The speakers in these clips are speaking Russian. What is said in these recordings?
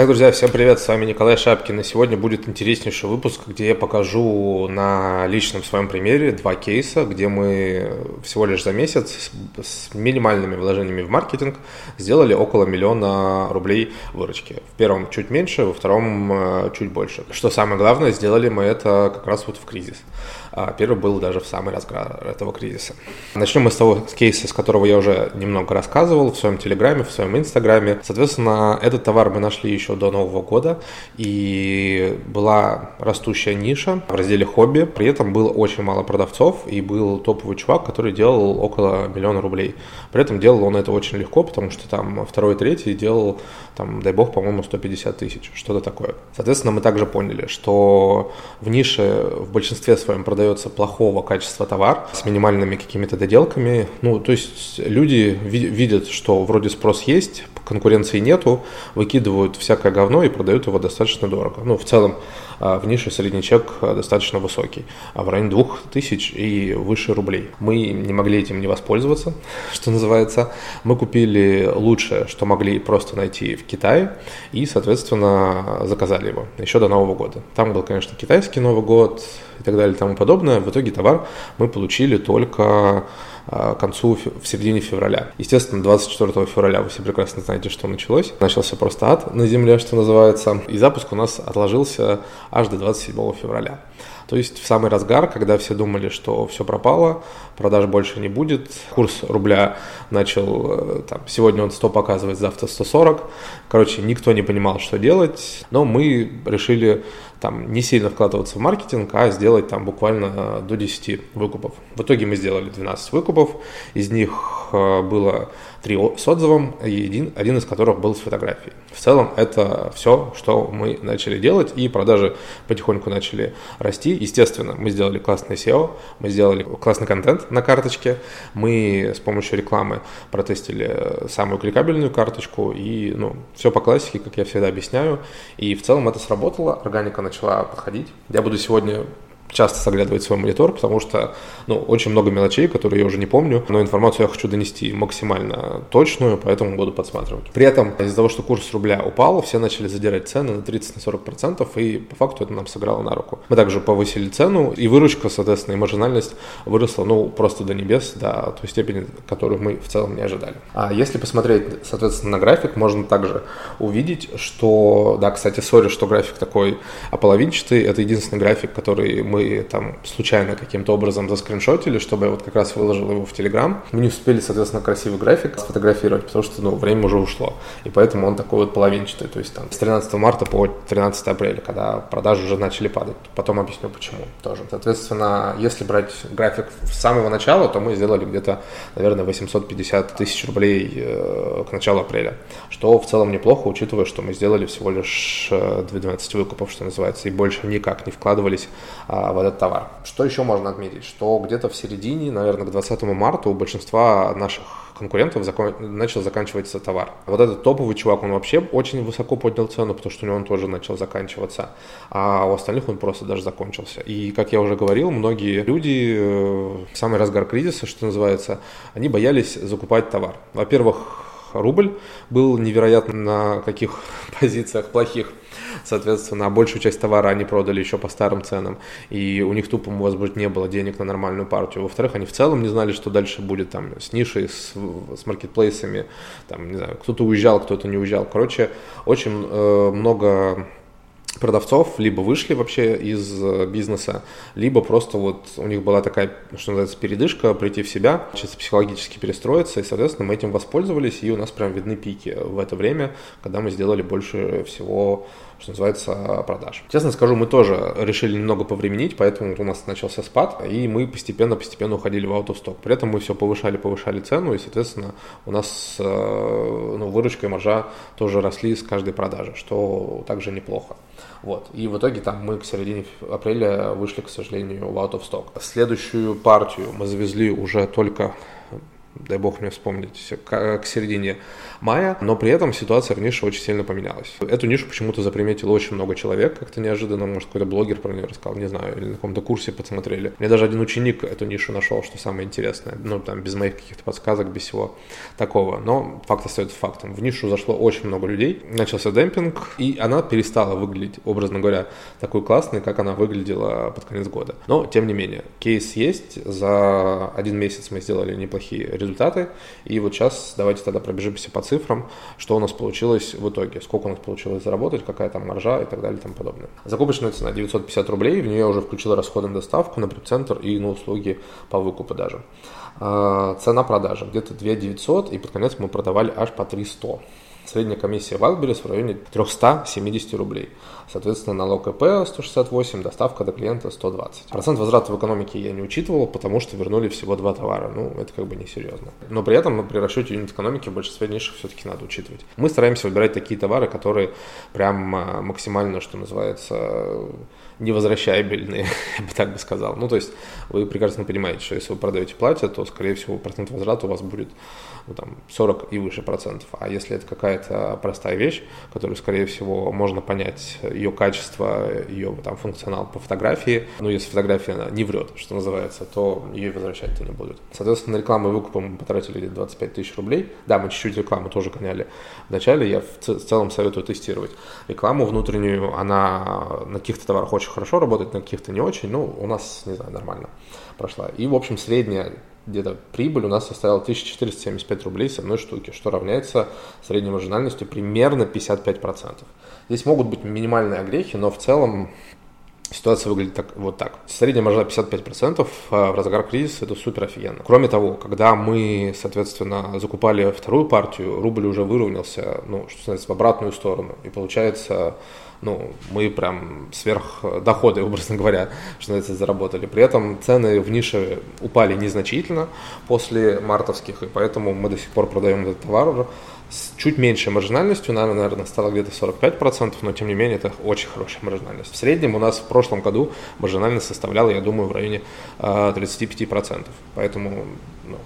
Итак, друзья, всем привет, с вами Николай Шапкин, и сегодня будет интереснейший выпуск, где я покажу на личном своем примере два кейса, где мы всего лишь за месяц с минимальными вложениями в маркетинг сделали около миллиона рублей выручки. В первом чуть меньше, во втором э, чуть больше. Что самое главное, сделали мы это как раз вот в кризис. А первый был даже в самый разгар этого кризиса. Начнем мы с того кейса, с которого я уже немного рассказывал в своем телеграме, в своем инстаграме. Соответственно, этот товар мы нашли еще до Нового года, и была растущая ниша в разделе хобби. При этом было очень мало продавцов, и был топовый чувак, который делал около миллиона рублей. При этом делал он это очень легко, потому что там второй, третий делал, там, дай бог, по-моему, 150 тысяч, что-то такое. Соответственно, мы также поняли, что в нише в большинстве своем продается плохого качества товар с минимальными какими-то доделками. Ну, то есть люди видят, что вроде спрос есть, конкуренции нету, выкидывают всякое говно и продают его достаточно дорого. Ну, в целом, а, в нише средний чек а, достаточно высокий, а в районе 2000 и выше рублей. Мы не могли этим не воспользоваться, что называется. Мы купили лучшее, что могли просто найти в Китае, и, соответственно, заказали его еще до Нового года. Там был, конечно, китайский Новый год и так далее и тому подобное. В итоге товар мы получили только к концу, в середине февраля. Естественно, 24 февраля вы все прекрасно знаете, что началось. Начался просто ад на земле, что называется. И запуск у нас отложился аж до 27 февраля. То есть в самый разгар, когда все думали, что все пропало, продаж больше не будет, курс рубля начал, э, там, сегодня он 100 показывает, завтра 140. Короче, никто не понимал, что делать, но мы решили там не сильно вкладываться в маркетинг, а сделать там буквально до 10 выкупов. В итоге мы сделали 12 выкупов, из них э, было 3 с отзывом, и один, один из которых был с фотографией. В целом это все, что мы начали делать, и продажи потихоньку начали расти. Естественно, мы сделали классный SEO, мы сделали классный контент на карточке, мы с помощью рекламы протестили самую кликабельную карточку, и ну, все по классике, как я всегда объясняю, и в целом это сработало, органика начала подходить. Я буду сегодня часто заглядывать в свой монитор, потому что ну, очень много мелочей, которые я уже не помню, но информацию я хочу донести максимально точную, поэтому буду подсматривать. При этом из-за того, что курс рубля упал, все начали задирать цены на 30-40%, и по факту это нам сыграло на руку. Мы также повысили цену, и выручка, соответственно, и маржинальность выросла, ну, просто до небес, до той степени, которую мы в целом не ожидали. А если посмотреть, соответственно, на график, можно также увидеть, что, да, кстати, сори, что график такой ополовинчатый, это единственный график, который мы мы там случайно каким-то образом заскриншотили, чтобы я вот как раз выложил его в Телеграм. Мы не успели, соответственно, красивый график сфотографировать, потому что, ну, время уже ушло. И поэтому он такой вот половинчатый, то есть там с 13 марта по 13 апреля, когда продажи уже начали падать. Потом объясню, почему тоже. Соответственно, если брать график с самого начала, то мы сделали где-то, наверное, 850 тысяч рублей э, к началу апреля, что в целом неплохо, учитывая, что мы сделали всего лишь 12 э, выкупов, что называется, и больше никак не вкладывались а, в этот товар. Что еще можно отметить? Что где-то в середине, наверное, к 20 марта у большинства наших конкурентов закон... начал заканчиваться товар. Вот этот топовый чувак, он вообще очень высоко поднял цену, потому что у него он тоже начал заканчиваться, а у остальных он просто даже закончился. И, как я уже говорил, многие люди э, в самый разгар кризиса, что называется, они боялись закупать товар. Во-первых, рубль был невероятно на каких позициях плохих. Соответственно, большую часть товара они продали еще по старым ценам, и у них тупо, может быть, не было денег на нормальную партию. Во-вторых, они в целом не знали, что дальше будет там с нишей, с, с маркетплейсами, там, не знаю, кто-то уезжал, кто-то не уезжал. Короче, очень э, много продавцов либо вышли вообще из э, бизнеса, либо просто вот у них была такая, что называется, передышка, прийти в себя, чисто психологически перестроиться, и, соответственно, мы этим воспользовались, и у нас прям видны пики в это время, когда мы сделали больше всего что называется, продаж. Честно скажу, мы тоже решили немного повременить, поэтому у нас начался спад, и мы постепенно-постепенно уходили в аутосток. При этом мы все повышали, повышали цену, и, соответственно, у нас э, ну, выручка и маржа тоже росли с каждой продажи, что также неплохо. Вот. И в итоге там мы к середине апреля вышли, к сожалению, в out of stock. Следующую партию мы завезли уже только дай бог мне вспомнить, к, середине мая, но при этом ситуация в нише очень сильно поменялась. Эту нишу почему-то заприметило очень много человек, как-то неожиданно, может, какой-то блогер про нее рассказал, не знаю, или на каком-то курсе посмотрели. Мне даже один ученик эту нишу нашел, что самое интересное, ну, там, без моих каких-то подсказок, без всего такого, но факт остается фактом. В нишу зашло очень много людей, начался демпинг, и она перестала выглядеть, образно говоря, такой классной, как она выглядела под конец года. Но, тем не менее, кейс есть, за один месяц мы сделали неплохие результаты, и вот сейчас давайте тогда пробежимся по цифрам, что у нас получилось в итоге, сколько у нас получилось заработать, какая там маржа и так далее и тому подобное. Закупочная цена 950 рублей, в нее уже включила расходы на доставку, на прицентр и на услуги по выкупу даже. А, цена продажи где-то 2 900, и под конец мы продавали аж по 300. Средняя комиссия в Wildberries в районе 370 рублей. Соответственно, налог ИП 168, доставка до клиента 120. Процент возврата в экономике я не учитывал, потому что вернули всего два товара. Ну, это как бы несерьезно. Но при этом при расчете юнит экономики в большинстве нишек все-таки надо учитывать. Мы стараемся выбирать такие товары, которые прям а, максимально, что называется, невозвращаемые, я бы так бы сказал. Ну, то есть вы прекрасно понимаете, что если вы продаете платье, то, скорее всего, процент возврата у вас будет ну, там, 40 и выше процентов. А если это какая-то простая вещь, которую, скорее всего, можно понять ее качество, ее там, функционал по фотографии, ну, если фотография не врет, что называется, то ее возвращать-то не будут. Соответственно, на рекламу и выкуп мы потратили 25 тысяч рублей. Да, мы чуть-чуть рекламу тоже гоняли вначале, я в целом советую тестировать. Рекламу внутреннюю, она на каких-то товарах очень хорошо работает, на каких-то не очень, ну, у нас, не знаю, нормально прошла. И, в общем, средняя где-то прибыль у нас составила 1475 рублей с одной штуки, что равняется средней маржинальности примерно 55%. Здесь могут быть минимальные огрехи, но в целом Ситуация выглядит так, вот так. Средняя маржа 55% а в разгар кризиса это супер офигенно. Кроме того, когда мы, соответственно, закупали вторую партию, рубль уже выровнялся, ну, что называется, в обратную сторону. И получается, ну, мы прям сверх доходы, образно говоря, что называется, заработали. При этом цены в нише упали незначительно после мартовских, и поэтому мы до сих пор продаем этот товар с чуть меньшей маржинальностью, наверное, стало где-то 45%, но тем не менее это очень хорошая маржинальность. В среднем у нас в прошлом году маржинальность составляла, я думаю, в районе 35%, поэтому ну,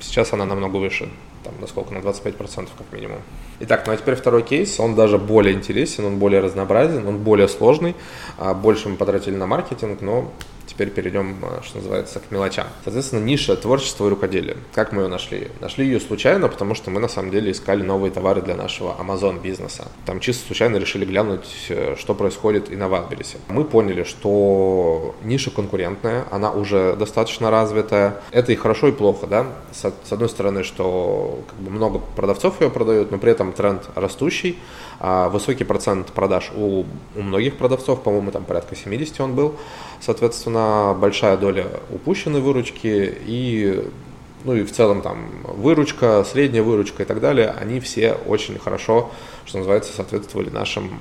сейчас она намного выше там, на сколько, на 25% как минимум. Итак, ну а теперь второй кейс, он даже более интересен, он более разнообразен, он более сложный, а, больше мы потратили на маркетинг, но Теперь перейдем, э, что называется, к мелочам. Соответственно, ниша творчества и рукоделия. Как мы ее нашли? Нашли ее случайно, потому что мы на самом деле искали новые товары для нашего Amazon бизнеса. Там чисто случайно решили глянуть, э, что происходит и на Wildberries. Мы поняли, что ниша конкурентная, она уже достаточно развитая. Это и хорошо, и плохо, да? С одной стороны, что как бы много продавцов ее продают, но при этом тренд растущий. А высокий процент продаж у, у многих продавцов, по-моему, там порядка 70 он был. Соответственно, большая доля упущенной выручки и ну и в целом там выручка, средняя выручка и так далее, они все очень хорошо, что называется, соответствовали нашим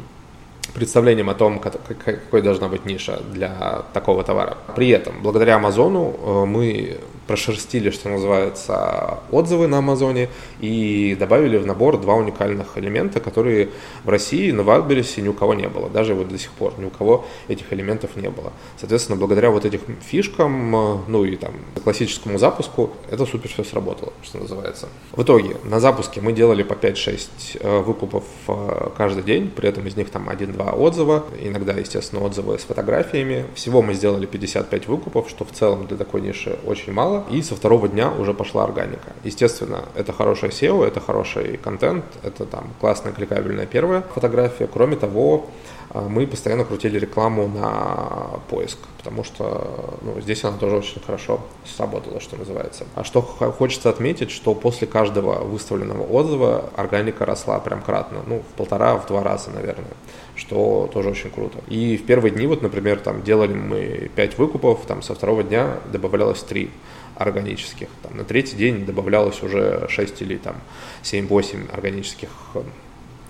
представлением о том, какой должна быть ниша для такого товара. При этом, благодаря Амазону, э, мы прошерстили, что называется, отзывы на Амазоне и добавили в набор два уникальных элемента, которые в России на Wildberries ни у кого не было. Даже вот до сих пор ни у кого этих элементов не было. Соответственно, благодаря вот этим фишкам, э, ну и там классическому запуску, это супер все сработало, что называется. В итоге на запуске мы делали по 5-6 э, выкупов э, каждый день, при этом из них там 1-2 отзыва, иногда, естественно, отзывы с фотографиями. Всего мы сделали 55 выкупов, что в целом для такой ниши очень мало мало, и со второго дня уже пошла органика. Естественно, это хорошая SEO, это хороший контент, это там классная кликабельная первая фотография. Кроме того, а, мы постоянно крутили рекламу на поиск, потому что ну, здесь она тоже очень хорошо сработала, что называется. А что хочется отметить, что после каждого выставленного отзыва органика росла прям кратно, ну, в полтора, в два раза, наверное, что тоже очень круто. И в первые дни, вот, например, там делали мы 5 выкупов, там со второго дня добавлялось 3 органических. Там, на третий день добавлялось уже 6 или там 7-8 органических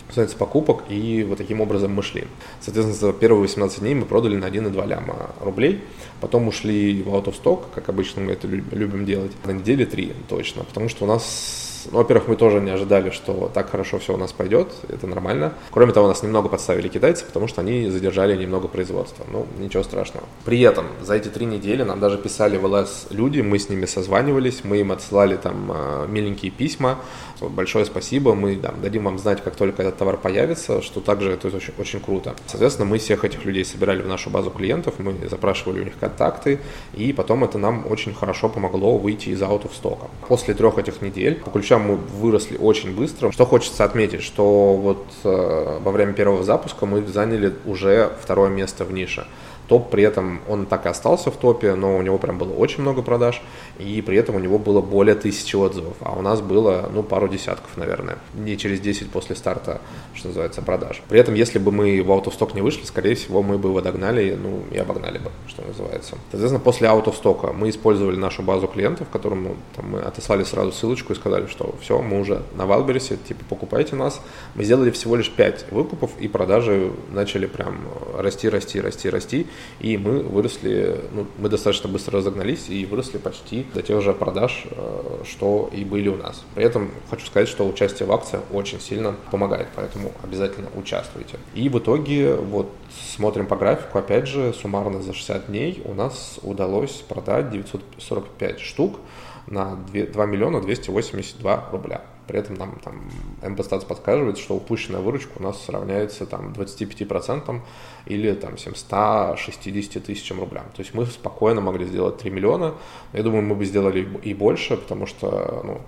касается покупок, и вот таким образом мы шли. Соответственно, за первые 18 дней мы продали на 1,2 ляма рублей, потом ушли в out of stock, как обычно мы это любим делать, на неделе 3 точно, потому что у нас во-первых, мы тоже не ожидали, что так хорошо все у нас пойдет, это нормально. Кроме того, нас немного подставили китайцы, потому что они задержали немного производства. Ну, ничего страшного. При этом за эти три недели нам даже писали в ЛС люди, мы с ними созванивались, мы им отсылали там а, миленькие письма. Большое спасибо, мы там, дадим вам знать, как только этот товар появится, что также это очень, очень круто. Соответственно, мы всех этих людей собирали в нашу базу клиентов, мы запрашивали у них контакты, и потом это нам очень хорошо помогло выйти из аутов стока. После трех этих недель по ключам мы выросли очень быстро. Что хочется отметить, что вот э, во время первого запуска мы заняли уже второе место в нише. Топ при этом, он так и остался в топе, но у него прям было очень много продаж, и при этом у него было более тысячи отзывов, а у нас было, ну, пару десятков, наверное, не через 10 после старта, что называется, продаж. При этом, если бы мы в Out of Stock не вышли, скорее всего, мы бы его догнали, ну, и обогнали бы, что называется. Соответственно, после Out of Stock мы использовали нашу базу клиентов, которым ну, там, мы отослали сразу ссылочку и сказали, что все, мы уже на Валбересе, типа, покупайте нас. Мы сделали всего лишь 5 выкупов, и продажи начали прям расти, расти, расти, расти и мы выросли, ну, мы достаточно быстро разогнались и выросли почти до тех же продаж, э, что и были у нас. При этом хочу сказать, что участие в акции очень сильно помогает, поэтому обязательно участвуйте. И в итоге, вот смотрим по графику, опять же, суммарно за 60 дней у нас удалось продать 945 штук на 2, 2 миллиона 282 рубля. При этом нам там MPStats подсказывает, что упущенная выручка у нас равняется там 25% или там 760 тысячам рублям. То есть мы спокойно могли сделать 3 миллиона. Я думаю, мы бы сделали и больше, потому что, ну,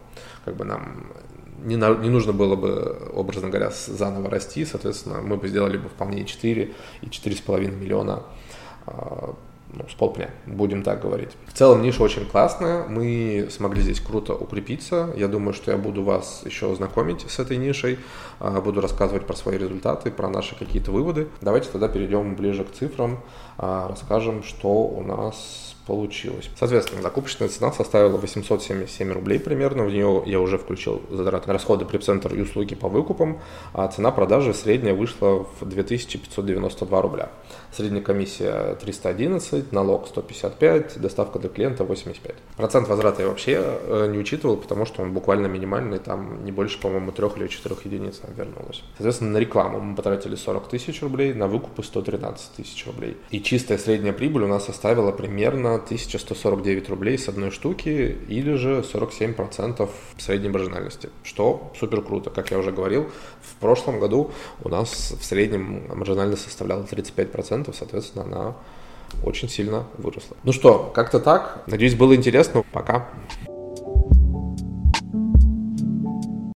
как бы нам не, на, не нужно было бы, образно говоря, заново расти, соответственно, мы бы сделали бы вполне и 4, и 4,5 миллиона а, ну, с полпня, будем так говорить. В целом ниша очень классная, мы смогли здесь круто укрепиться. Я думаю, что я буду вас еще знакомить с этой нишей, а, буду рассказывать про свои результаты, про наши какие-то выводы. Давайте тогда перейдем ближе к цифрам, а, расскажем, что у нас получилось. Соответственно, закупочная цена составила 877 рублей примерно. В нее я уже включил затраты на расходы прецентр и услуги по выкупам, а цена продажи средняя вышла в 2592 рубля. Средняя комиссия 311, налог 155, доставка для клиента 85. Процент возврата я вообще э, не учитывал, потому что он буквально минимальный, там не больше, по-моему, трех или четырех единиц вернулось. Соответственно, на рекламу мы потратили 40 тысяч рублей, на выкупы 113 тысяч рублей. И чистая средняя прибыль у нас составила примерно 1149 рублей с одной штуки или же 47% средней маржинальности, что супер круто. Как я уже говорил, в прошлом году у нас в среднем маржинальность составляла 35%, соответственно, она очень сильно выросла. Ну что, как-то так. Надеюсь, было интересно. Пока.